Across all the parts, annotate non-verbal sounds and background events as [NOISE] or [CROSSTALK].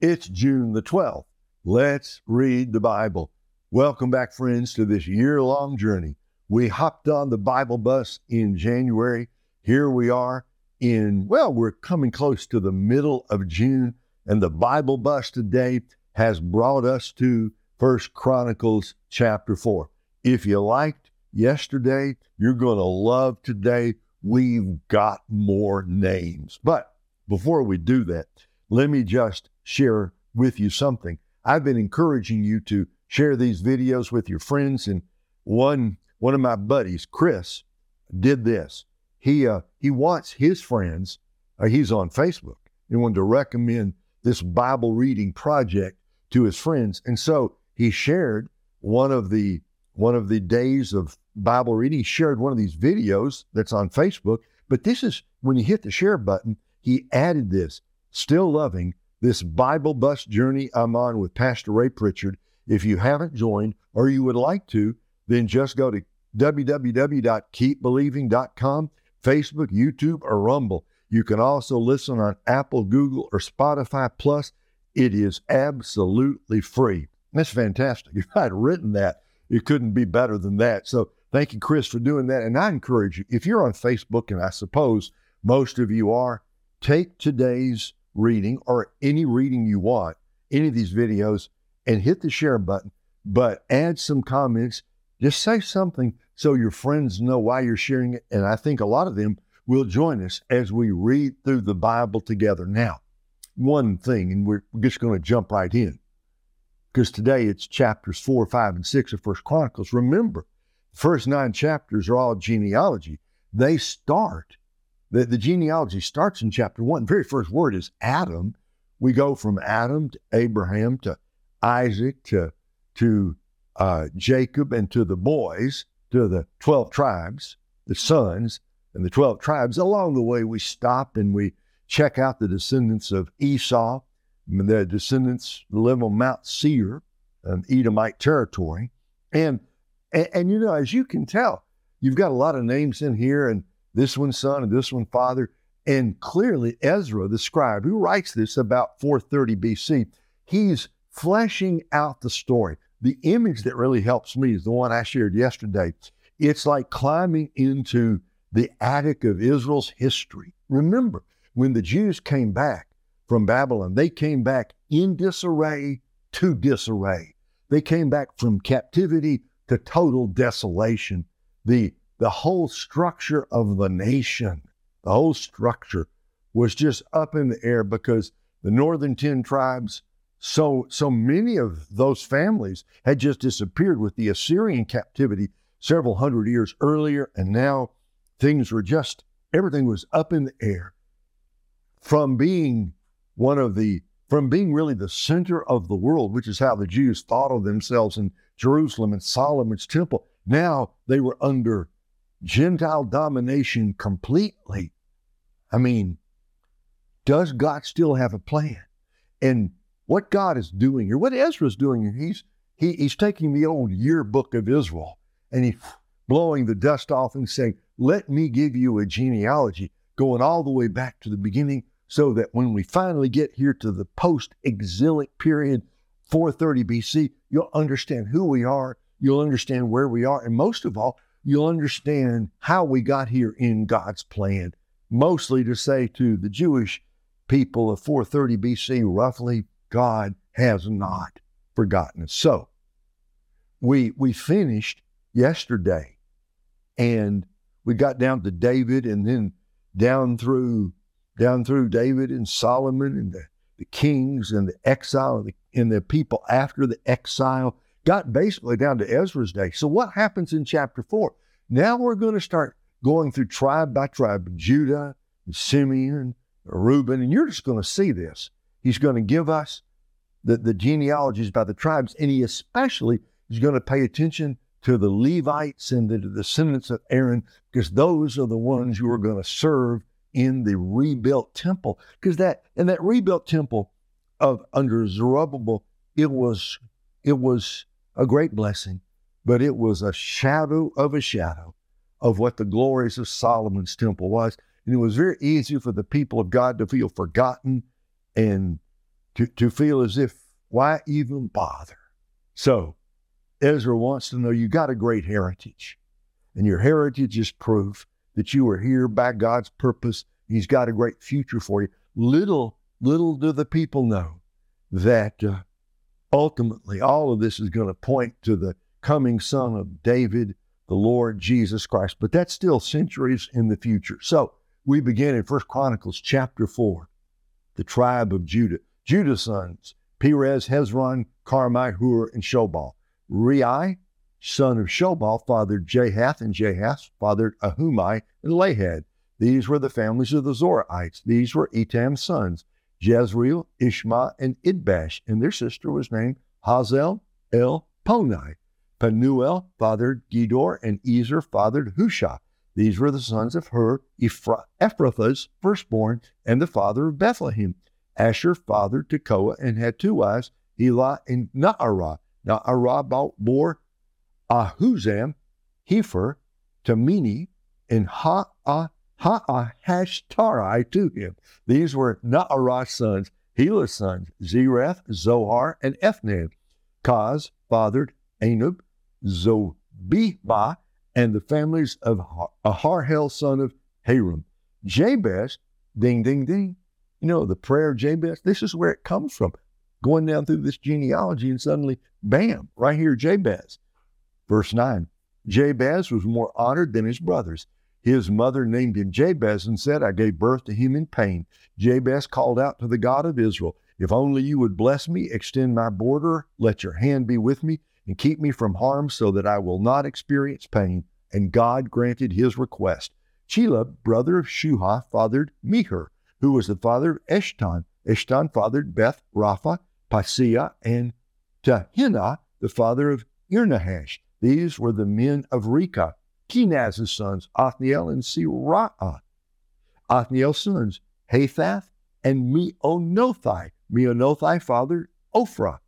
It's June the 12th. Let's read the Bible. Welcome back, friends, to this year long journey. We hopped on the Bible bus in January. Here we are in, well, we're coming close to the middle of June, and the Bible bus today has brought us to First Chronicles chapter 4. If you liked yesterday, you're going to love today. We've got more names. But before we do that, let me just share with you something. I've been encouraging you to share these videos with your friends, and one one of my buddies, Chris, did this. He uh, he wants his friends. Uh, he's on Facebook. He wanted to recommend this Bible reading project to his friends, and so he shared one of the one of the days of Bible reading. He shared one of these videos that's on Facebook. But this is when you hit the share button. He added this. Still loving this Bible bus journey I'm on with Pastor Ray Pritchard. If you haven't joined or you would like to, then just go to www.keepbelieving.com, Facebook, YouTube, or Rumble. You can also listen on Apple, Google, or Spotify Plus. It is absolutely free. That's fantastic. [LAUGHS] If I had written that, it couldn't be better than that. So thank you, Chris, for doing that. And I encourage you, if you're on Facebook, and I suppose most of you are, take today's reading or any reading you want, any of these videos, and hit the share button, but add some comments. Just say something so your friends know why you're sharing it. And I think a lot of them will join us as we read through the Bible together. Now, one thing, and we're just going to jump right in because today it's chapters four, five, and six of First Chronicles. Remember, the first nine chapters are all genealogy. They start the, the genealogy starts in chapter one. The very first word is Adam. We go from Adam to Abraham to Isaac to, to uh, Jacob and to the boys, to the 12 tribes, the sons, and the 12 tribes. Along the way, we stop and we check out the descendants of Esau. The descendants live on Mount Seir, an Edomite territory. And, and, and, you know, as you can tell, you've got a lot of names in here, and this one son and this one father. And clearly, Ezra, the scribe, who writes this about 430 BC, he's fleshing out the story. The image that really helps me is the one I shared yesterday. It's like climbing into the attic of Israel's history. Remember, when the Jews came back from Babylon, they came back in disarray to disarray. They came back from captivity to total desolation. The the whole structure of the nation, the whole structure was just up in the air because the northern 10 tribes, so, so many of those families had just disappeared with the Assyrian captivity several hundred years earlier. And now things were just, everything was up in the air. From being one of the, from being really the center of the world, which is how the Jews thought of themselves in Jerusalem and Solomon's temple, now they were under Gentile domination completely. I mean, does God still have a plan? And what God is doing here, what Ezra's doing here, he's he, he's taking the old yearbook of Israel and he's blowing the dust off and saying, Let me give you a genealogy going all the way back to the beginning so that when we finally get here to the post exilic period, 430 BC, you'll understand who we are, you'll understand where we are, and most of all, you'll understand how we got here in God's plan. Mostly to say to the Jewish people of 430 BC, roughly, God has not forgotten us. So we we finished yesterday and we got down to David and then down through down through David and Solomon and the, the kings and the exile and the, and the people after the exile got basically down to Ezra's day. So what happens in chapter four? Now we're going to start going through tribe by tribe, Judah, and Simeon, Reuben, and you're just going to see this. He's going to give us the, the genealogies by the tribes, and he especially is going to pay attention to the Levites and the, the descendants of Aaron, because those are the ones who are going to serve in the rebuilt temple. Because that in that rebuilt temple of under Zerubbabel, it was it was a great blessing, but it was a shadow of a shadow of what the glories of Solomon's temple was. And it was very easy for the people of God to feel forgotten and to, to feel as if, why even bother? So, Ezra wants to know you got a great heritage, and your heritage is proof that you were here by God's purpose. He's got a great future for you. Little, little do the people know that uh, ultimately all of this is going to point to the coming son of David, the Lord Jesus Christ. But that's still centuries in the future. So we begin in First Chronicles chapter 4, the tribe of Judah. Judah's sons, Perez, Hezron, Carmi, Hur, and Shobal. Rei, son of Shobal, fathered Jahath, and Jahath fathered Ahumai and Lahad. These were the families of the Zoraites. These were Etam's sons, Jezreel, Ishma, and Idbash, and their sister was named Hazel El Ponai. Penuel fathered Gedor, and Ezer fathered Husha. These were the sons of Hur, Ephrathah's firstborn, and the father of Bethlehem. Asher fathered Tekoa and had two wives, Elah and Naarah. Naarah bore Ahuzam, Hepher, Tamini, and Ha'ah Ha'ahashtarai to him. These were Naarah's sons, Helah's sons, Zereth, Zohar, and Ethnan. Kaz fathered Anub, Zobihah, and the families of Aharhel, son of Haram. Jabez, ding, ding, ding. You know, the prayer of Jabez, this is where it comes from. Going down through this genealogy, and suddenly, bam, right here, Jabez. Verse 9 Jabez was more honored than his brothers. His mother named him Jabez and said, I gave birth to him in pain. Jabez called out to the God of Israel, If only you would bless me, extend my border, let your hand be with me, and keep me from harm so that I will not experience pain. And God granted his request. Shelah, brother of Shuha, fathered Meher, who was the father of Eshton. Eshton fathered Beth Rapha, Paseah, and Tahinah, the father of Irnahash. These were the men of Reka. Kenaz's sons, Othniel and Serah. Othniel's sons, Hathath and Meonothai. Meonothai fathered Ophrah.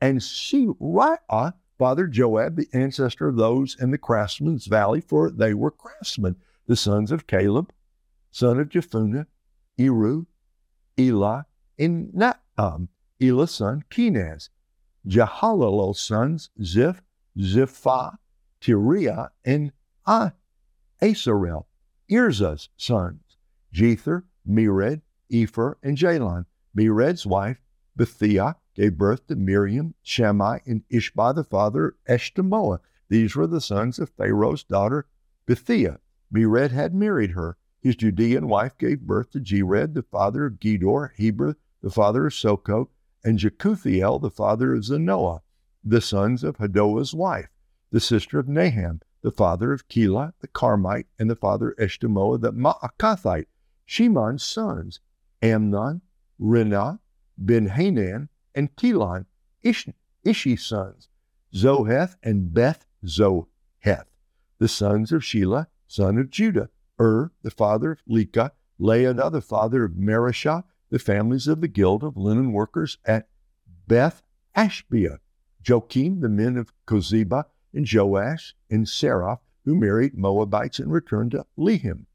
And Serah fathered Joab, the ancestor of those in the craftsman's valley, for they were craftsmen, the sons of Caleb, son of Jephunneh, Eru, Elah, and Naam, Elah's son Kenaz. Jehalalel's sons, Ziph, Ziphah, Tiria, and Ah, Asarel, Irza's sons, Jether, Mered, Epher, and Jalon. Mered's wife, Bethiah, gave birth to Miriam, Shammai, and Ishbah, the father of Eshtemoa. These were the sons of Pharaoh's daughter, Bethiah. Mered had married her. His Judean wife gave birth to Jered, the father of Gedor, Heber, the father of Soko, and Jekuthiel, the father of Zanoah, the sons of Hadoah's wife, the sister of Naham the father of Keilah the Carmite, and the father of Eshtemoa the Maakathite, Shimon's sons, Amnon, Rinah, Ben-Hanan, and Telon, Ish, Ishi's sons, Zoheth and Beth Zoheth, the sons of Shelah, son of Judah, Ur, the father of Leka, Leadah, the father of Marishah, the families of the guild of linen workers at Beth Ashbea, Joachim, the men of Kozeba, and Joash and Sarah, who married Moabites and returned to Lehem.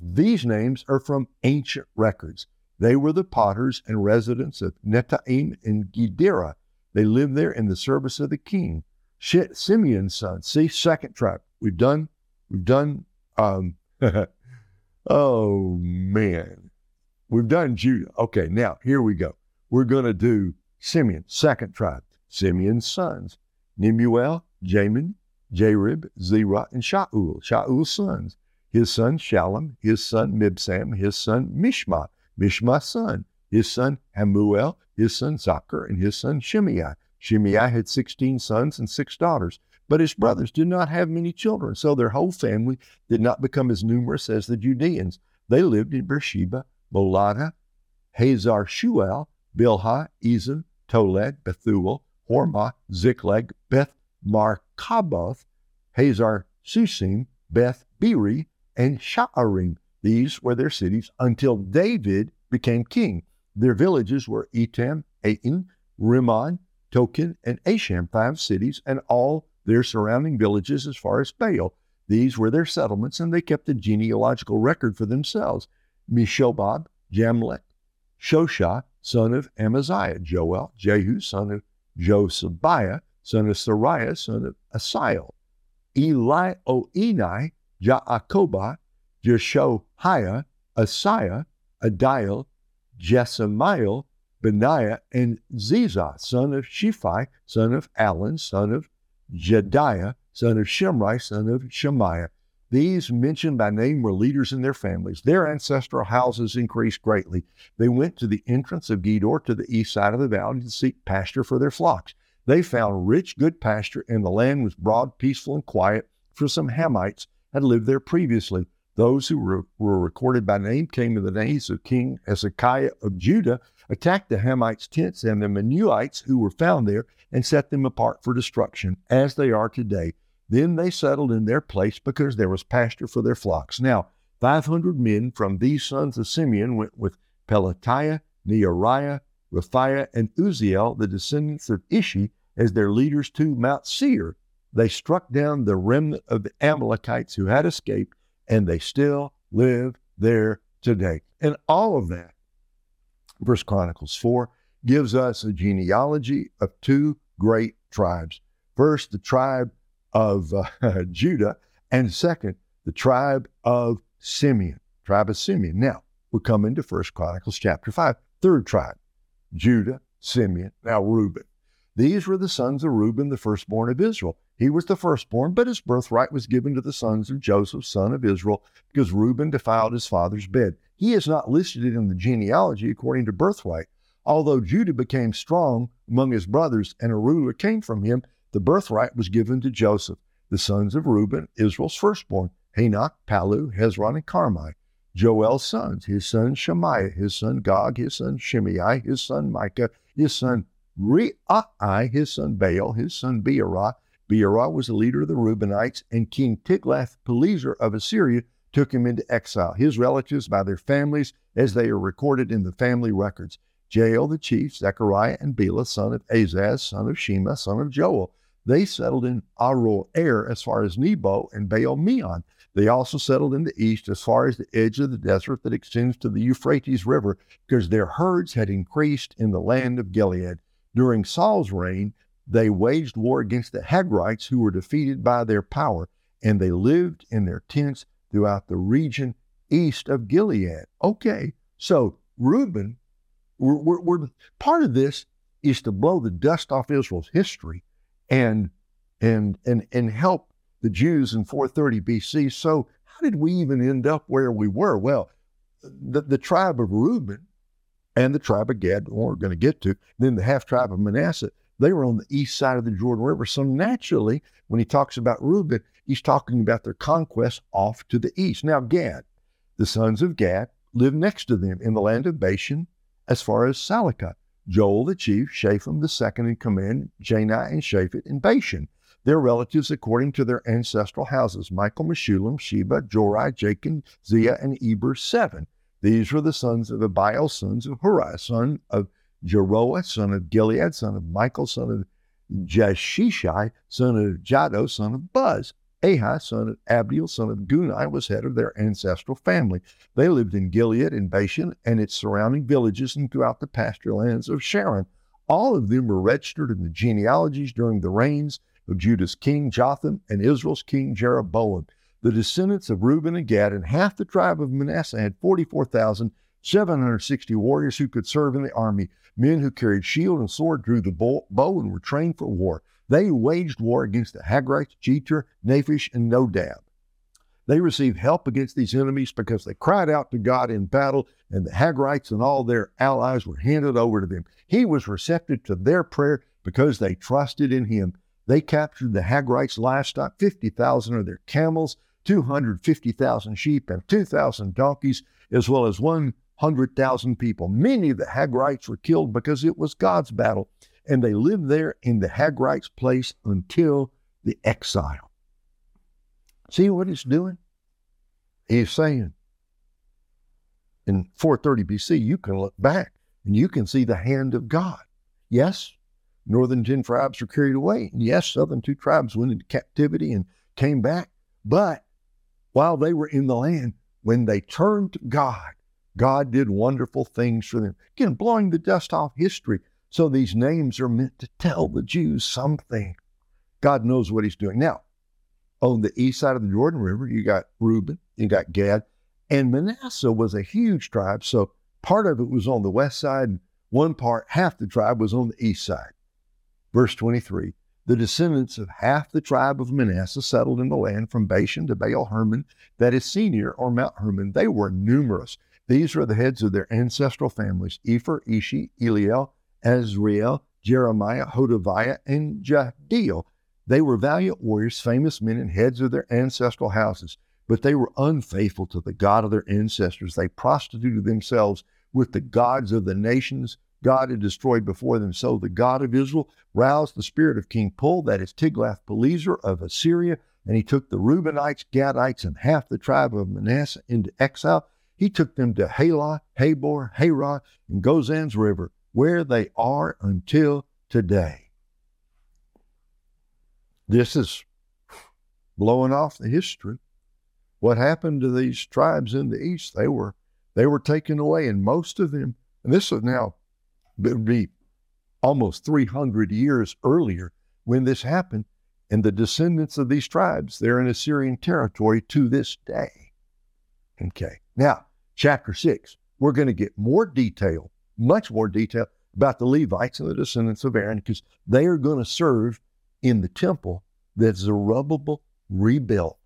These names are from ancient records. They were the potters and residents of Netaim and Gedera. They lived there in the service of the king. Simeon's son. See, second tribe. We've done, we've done, um, [LAUGHS] oh man. We've done Judah. Okay, now here we go. We're going to do Simeon, second tribe. Simeon's sons. Nemuel, Jamin, Jarib, Zerah, and Shaul, Shaul's sons. His son Shallum, his son Mibsam, his son Mishma, Mishma's son, his son Hamuel, his son Zachar, and his son Shimei. Shimei had 16 sons and six daughters, but his brothers did not have many children, so their whole family did not become as numerous as the Judeans. They lived in Beersheba, Molada, Hazar Shual, Bilhah, Ezan, Tolad, Bethuel, Hormah, Ziklag, Beth Markaboth, Hazar Susim, Beth Biri, and Sha'arim. These were their cities until David became king. Their villages were Etam, Aitan, Rimmon, Token, and Asham, five cities, and all their surrounding villages as far as Baal. These were their settlements, and they kept a genealogical record for themselves. Meshobab, Jamlech, Shosha, son of Amaziah, Joel, Jehu, son of Joshabiah, son of Sariah, son of Asiel, Eli Oenai, Jaakobah, Jeshohiah, Asaiah, Adiel, Jesamiel, Benaiah, and Zizah, son of Shephi, son of Alan, son of Jediah, son of Shimri, son of Shemaiah. These mentioned by name were leaders in their families. Their ancestral houses increased greatly. They went to the entrance of Gedor to the east side of the valley to seek pasture for their flocks. They found rich, good pasture, and the land was broad, peaceful, and quiet, for some Hamites had lived there previously. Those who were, were recorded by name came in the days of King Hezekiah of Judah, attacked the Hamites' tents and the Menuhites who were found there, and set them apart for destruction, as they are today. Then they settled in their place because there was pasture for their flocks. Now, 500 men from these sons of Simeon went with Pelatiah, Neariah, Rephaiah, and Uzziel, the descendants of Ishi, as their leaders to Mount Seir. They struck down the remnant of the Amalekites who had escaped, and they still live there today. And all of that, First Chronicles 4, gives us a genealogy of two great tribes. First, the tribe of uh, [LAUGHS] Judah, and second, the tribe of Simeon, tribe of Simeon. Now, we're coming to First Chronicles chapter 5, third tribe, Judah, Simeon, now Reuben. These were the sons of Reuben, the firstborn of Israel. He was the firstborn, but his birthright was given to the sons of Joseph, son of Israel, because Reuben defiled his father's bed. He is not listed in the genealogy according to birthright. Although Judah became strong among his brothers and a ruler came from him, the birthright was given to Joseph, the sons of Reuben, Israel's firstborn, Hanoch, Palu, Hezron, and Carmi. Joel's sons, his son Shemaiah, his son Gog, his son Shimei, his son Micah, his son Reai, his son Baal, his son Beerah. Beerah was the leader of the Reubenites, and King Tiglath-Pileser of Assyria took him into exile. His relatives by their families, as they are recorded in the family records. Jael the chief, Zechariah and Bela, son of Azaz, son of Shema, son of Joel. They settled in Aroer as far as Nebo and Baal Meon. They also settled in the east as far as the edge of the desert that extends to the Euphrates River, because their herds had increased in the land of Gilead. During Saul's reign, they waged war against the Hagrites, who were defeated by their power, and they lived in their tents throughout the region east of Gilead. Okay, so Reuben, we're, we're, we're, part of this is to blow the dust off Israel's history and and and and help the Jews in 430 BC. So how did we even end up where we were? Well, the, the tribe of Reuben and the tribe of Gad, we're going to get to, then the half tribe of Manasseh, they were on the east side of the Jordan River. So naturally, when he talks about Reuben, he's talking about their conquest off to the east. Now, Gad, the sons of Gad, lived next to them in the land of Bashan as far as Salecah. Joel the chief, Shapham the second in command, Jani and Shaphat in Bashan. Their relatives according to their ancestral houses, Michael, Meshullam, Sheba, Jorai, Jachin, Zia, and Eber, seven. These were the sons of Abiel, sons of Huri, son of Jeroah, son of Gilead, son of Michael, son of Jeshishai, son of Jahdo, son of Buz. Ahai, son of Abdiel, son of Guni, was head of their ancestral family. They lived in Gilead and Bashan and its surrounding villages and throughout the pasture lands of Sharon. All of them were registered in the genealogies during the reigns of Judah's king Jotham and Israel's king Jeroboam. The descendants of Reuben and Gad and half the tribe of Manasseh had 44,760 warriors who could serve in the army, men who carried shield and sword, drew the bow, and were trained for war. They waged war against the Hagrites, Jether, Naphish, and Nodab. They received help against these enemies because they cried out to God in battle, and the Hagrites and all their allies were handed over to them. He was receptive to their prayer because they trusted in him. They captured the Hagrites' livestock, 50,000 of their camels, 250,000 sheep, and 2,000 donkeys, as well as 100,000 people. Many of the Hagrites were killed because it was God's battle and they lived there in the Hagrites' place until the exile. See what he's doing? He's saying in 430 BC, you can look back and you can see the hand of God. Yes, northern 10 tribes were carried away. And yes, southern two tribes went into captivity and came back. But while they were in the land, when they turned to God, God did wonderful things for them. Again, blowing the dust off history. So these names are meant to tell the Jews something. God knows what he's doing. Now, on the east side of the Jordan River, you got Reuben, you got Gad, and Manasseh was a huge tribe. So part of it was on the west side, and one part, half the tribe, was on the east side. Verse 23 The descendants of half the tribe of Manasseh settled in the land from Bashan to Baal Hermon, that is Senir or Mount Hermon. They were numerous. These were the heads of their ancestral families Epher, Ishi, Eliel, Azriel, Jeremiah, Hodaviah, and Jahdiel. They were valiant warriors, famous men, and heads of their ancestral houses, but they were unfaithful to the God of their ancestors. They prostituted themselves with the gods of the nations God had destroyed before them. So the God of Israel roused the spirit of King Pul, that is Tiglath-Pileser of Assyria, and he took the Reubenites, Gadites, and half the tribe of Manasseh into exile. He took them to Halah, Habor, Harah, and Gozan's river, where they are until today. This is blowing off the history. What happened to these tribes in the east? They were they were taken away, and most of them, and this is now be almost 300 years earlier when this happened, and the descendants of these tribes, they're in Assyrian territory to this day. Okay, now, chapter 6, we're going to get more detail, much more detail about the Levites and the descendants of Aaron, because they are going to serve in the temple that Zerubbabel rebuilt.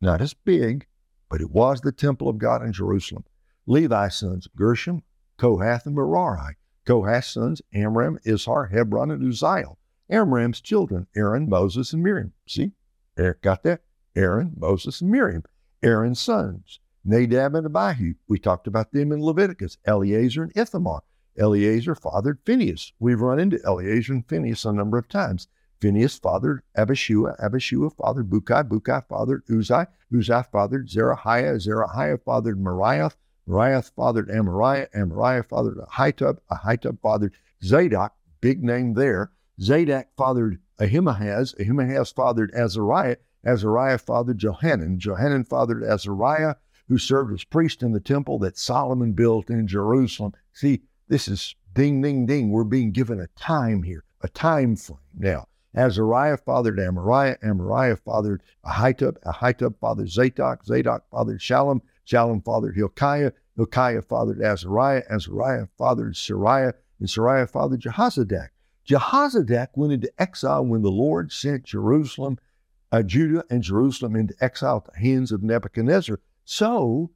Not as big, but it was the temple of God in Jerusalem. Levi's sons, Gershom, Kohath, and Merari. Kohath's sons, Amram, Izhar, Hebron, and Uzziel. Amram's children, Aaron, Moses, and Miriam. See? Eric got that? Aaron, Moses, and Miriam. Aaron's sons, Nadab and Abihu. We talked about them in Leviticus. Eleazar and Ithamar. Eleazar fathered Phineas. We've run into Eleazar and Phineas a number of times. Phineas fathered Abishua, Abishua fathered Bukai, Bukai fathered Uzai, Uzai fathered Zerahiah, Zerahiah fathered Moriah, Moriah fathered Amariah, Amariah fathered Ahitub, Ahitub fathered Zadok, big name there. Zadok fathered Ahimaaz, Ahimaaz fathered Azariah, Azariah fathered Johanan, Johanan fathered Azariah, who served as priest in the temple that Solomon built in Jerusalem. See, this is ding, ding, ding. We're being given a time here, a time frame. Now, Azariah fathered Amariah, Amariah fathered Ahitub, Ahitub fathered Zadok, Zadok fathered Shalom. Shalom fathered Hilkiah, Hilkiah fathered Azariah, Azariah fathered Sariah, and Sariah fathered Jehozadak. Jehozadak went into exile when the Lord sent Jerusalem, uh, Judah and Jerusalem into exile at the hands of Nebuchadnezzar. So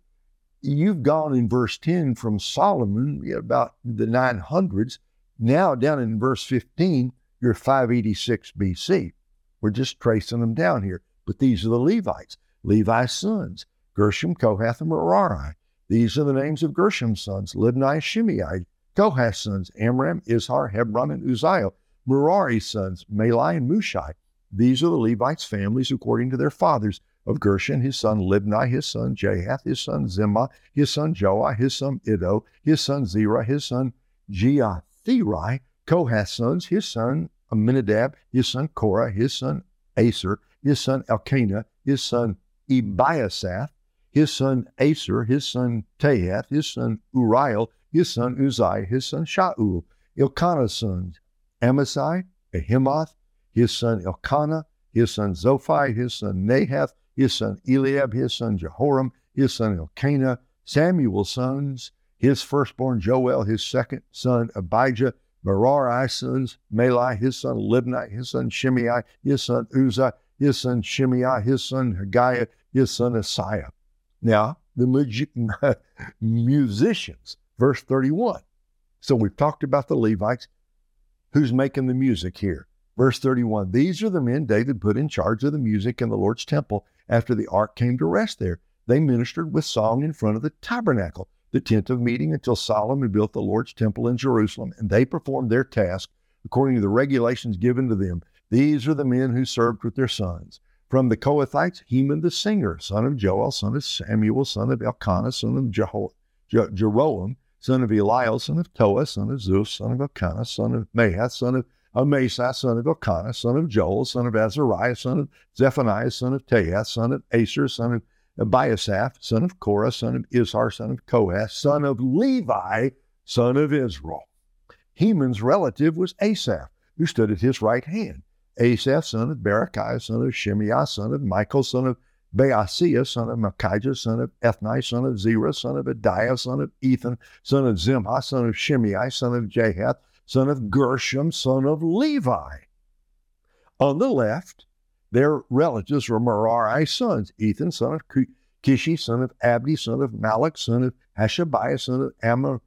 you've gone in verse 10 from Solomon, about the 900s. Now, down in verse 15, you're 586 BC. We're just tracing them down here. But these are the Levites, Levi's sons, Gershom, Kohath, and Merari. These are the names of Gershom's sons, Libni, Shimei, Kohath's sons, Amram, Izhar, Hebron, and Uzziel. Merari's sons, Mahli and Mushi. These are the Levites' families according to their fathers. Of Gershon, his son Libni, his son Jahath, his son Zimmah, his son Joah, his son Iddo, his son Zerah, his son Jeatherai, Kohath's sons, his son Aminadab, his son Korah, his son Aser, his son Elkanah, his son Ebiasaph, his son Aser, his son Tahath, his son Uriel, his son Uzziah, his son Shaul, Elkanah's sons, Amasai, Ahimoth, his son Elkanah, his son Zophai, his son Nahath, his son Eliab, his son Jehoram, his son Elkanah, Samuel's sons, his firstborn Joel, his second son Abijah, Merari's sons, Mahli, his son Libni, his son Shimei, his son Uzzah, his son Shimei, his son Haggiah, his son Asaiah. Now, the mag- [LAUGHS] musicians, verse 31. So we've talked about the Levites. Who's making the music here? Verse 31 These are the men David put in charge of the music in the Lord's temple after the ark came to rest there. They ministered with song in front of the tabernacle the tent of meeting until Solomon built the Lord's temple in Jerusalem, and they performed their task according to the regulations given to them. These are the men who served with their sons. From the Kohathites, Heman the singer, son of Joel, son of Samuel, son of Elkanah, son of Jeho- Je- Jeroam, son of Eliel, son of Toah, son of Zeus, son of Elkanah, son of Mahath, son of Amasai, son of Elkanah, son of Joel, son of Azariah, son of Zephaniah, son of Tahath, son of Aser, son of Abiasaph, son of Korah, son of Izhar, son of Kohath, son of Levi, son of Israel. Heman's relative was Asaph, who stood at his right hand. Asaph, son of Berechiah, son of Shimei, son of Michael, son of Baasiah, son of Malchijah, son of Ethni, son of Zerah, son of Adiah, son of Ethan, son of Zimhah, son of Shimei, son of Jahath, son of Gershom, son of Levi. On the left, their relatives were Merari's sons, Ethan, son of Kishi, son of Abdi, son of Malach, son of Hashabiah, son of Am-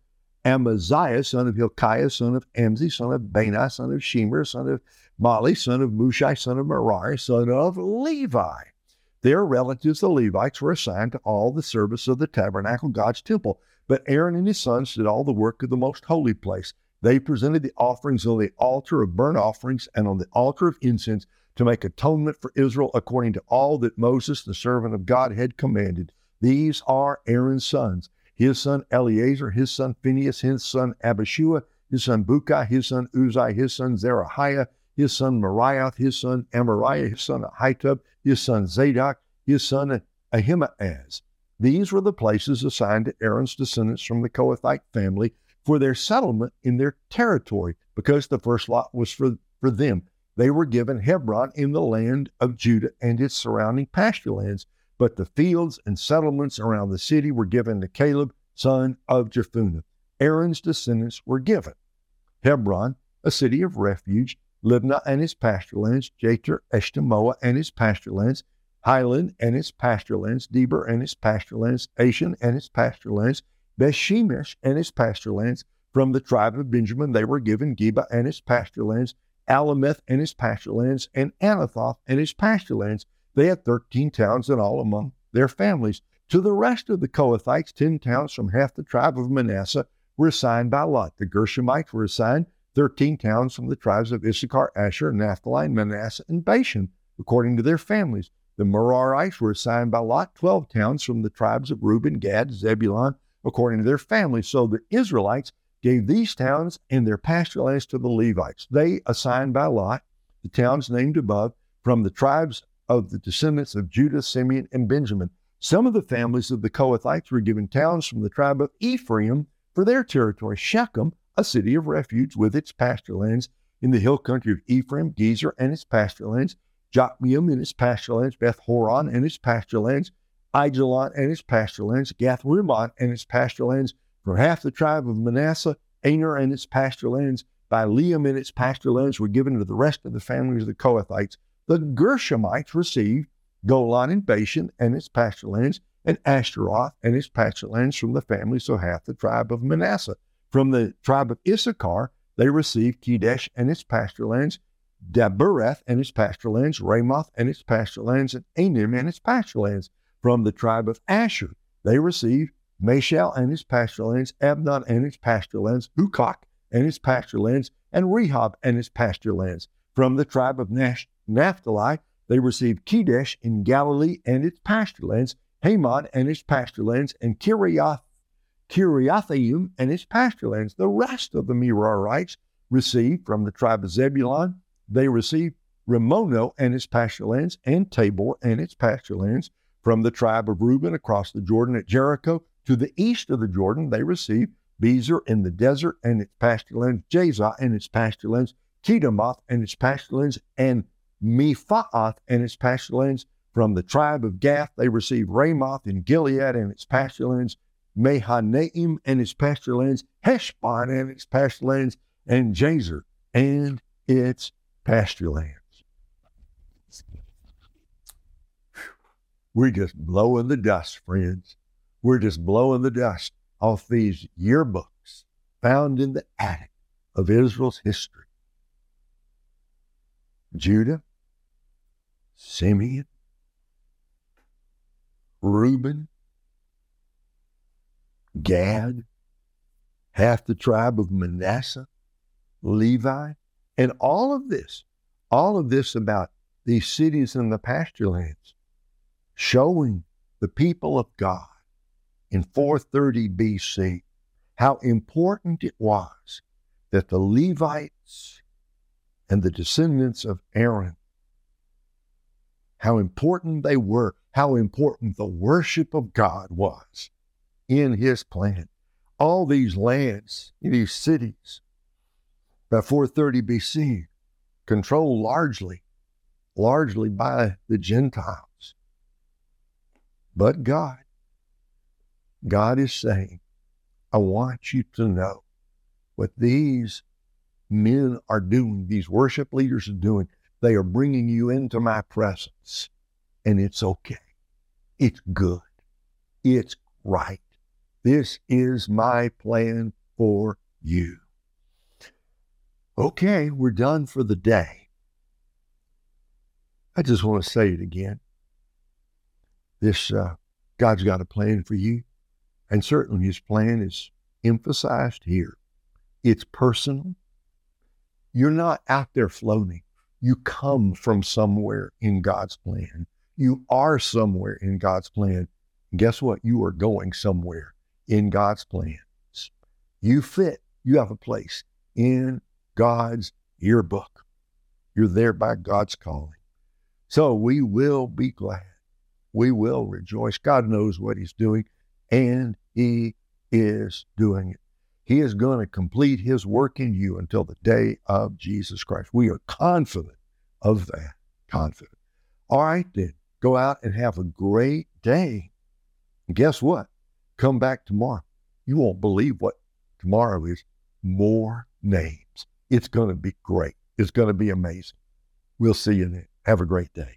Amaziah, son of Hilkiah, son of Amzi, son of Bani, son of Shemer, son of Mahli, son of Mushai, son of Merari, son of Levi. Their relatives, the Levites, were assigned to all the service of the tabernacle, God's temple. But Aaron and his sons did all the work of the most holy place. They presented the offerings on the altar of burnt offerings and on the altar of incense to make atonement for Israel according to all that Moses, the servant of God, had commanded. These are Aaron's sons his son Eleazar, his son Phinehas, his son Abishua, his son Bukai, his son Uzai, his son Zerahiah, his son Moriah, his son Amariah, his son Ahitub, his son Zadok, his son Ahimaaz. These were the places assigned to Aaron's descendants from the Kohathite family for their settlement in their territory, because the first lot was for, for them. They were given Hebron in the land of Judah and its surrounding pasture lands, but the fields and settlements around the city were given to Caleb, son of Jephunneh. Aaron's descendants were given Hebron, a city of refuge, Libnah and its pasture lands, Eshtemoa and its pasture lands, Highland and its pasture lands, Deber and its pasture lands, Ashan and its pasture lands, and its pasture lands. From the tribe of Benjamin, they were given Geba and its pasture lands, Alemeth and its pasture lands, and Anathoth and its pasture lands. They had 13 towns in all among their families. To the rest of the Kohathites, 10 towns from half the tribe of Manasseh were assigned by lot. The Gershomites were assigned 13 towns from the tribes of Issachar, Asher, Naphtali, Manasseh, and Bashan, according to their families. The Merarites were assigned by lot 12 towns from the tribes of Reuben, Gad, Zebulun, according to their families. So the Israelites gave these towns and their pasture lands to the Levites. They assigned by lot the towns named above from the tribes of the descendants of Judah, Simeon, and Benjamin. Some of the families of the Kohathites were given towns from the tribe of Ephraim for their territory. Shechem, a city of refuge with its pasture lands in the hill country of Ephraim, Gezer and its pasture lands, Jokmeam and its pasture lands, Beth Horon and its pasture lands, Aijalon and its pasture lands, Gath Rimmon and its pasture lands, from half the tribe of Manasseh, Aner and its pasture lands, Bileam and its pasture lands were given to the rest of the families of the Kohathites. The Gershomites received Golan and Bashan and its pasture lands, and Ashtaroth and its pasture lands from the families of half the tribe of Manasseh. From the tribe of Issachar, they received Kedesh and its pasture lands, Dabereth and its pasture lands, Ramoth and its pasture lands, and Anim and its pasture lands. From the tribe of Asher, they received Mashal and its pasture lands, Abnon and its pasture lands, Hukok and its pasture lands, and Rehob and its pasture lands. From the tribe of Nash, Naphtali, they received Kedesh in Galilee and its pasture lands, Hamon and its pasture lands, and Kiriath, Kiriathaim and its pasture lands. The rest of the Merarites received from the tribe of Zebulun, they received Rimono and its pasture lands, and Tabor and its pasture lands. From the tribe of Reuben across the Jordan at Jericho to the east of the Jordan, they received Bezer in the desert and its pasture lands, Jazah and its pasture lands, Kedemoth and its pasture lands, and Mephaath and its pasture lands. From the tribe of Gath, they received Ramoth in Gilead and its pasture lands, Mahanaim and its pasture lands, Heshbon and its pasture lands, and Jazer and its pasture lands. We're just blowing the dust, friends. We're just blowing the dust off these yearbooks found in the attic of Israel's history. Judah, Simeon, Reuben, Gad, half the tribe of Manasseh, Levi, and all of this, all of this about these cities and the pasture lands, showing the people of God in 430 BC how important it was that the Levites and the descendants of Aaron how important they were, how important the worship of God was in his plan. All these lands, these cities, by 430 BC, controlled largely, largely by the Gentiles. But God, God is saying, I want you to know what these men are doing, these worship leaders are doing. They are bringing you into my presence, and it's okay. It's good. It's right. This is my plan for you. Okay, we're done for the day. I just want to say it again. This uh, God's got a plan for you, and certainly His plan is emphasized here. It's personal. You're not out there floating. You come from somewhere in God's plan. You are somewhere in God's plan. And guess what? You are going somewhere in God's plans. You fit, you have a place in God's yearbook. You're there by God's calling. So we will be glad. We will rejoice. God knows what He's doing, and He is doing it. He is going to complete His work in you until the day of Jesus Christ. We are confident of that. Confident. All right, then. Go out and have a great day. And guess what? Come back tomorrow. You won't believe what tomorrow is. More names. It's going to be great. It's going to be amazing. We'll see you then. Have a great day.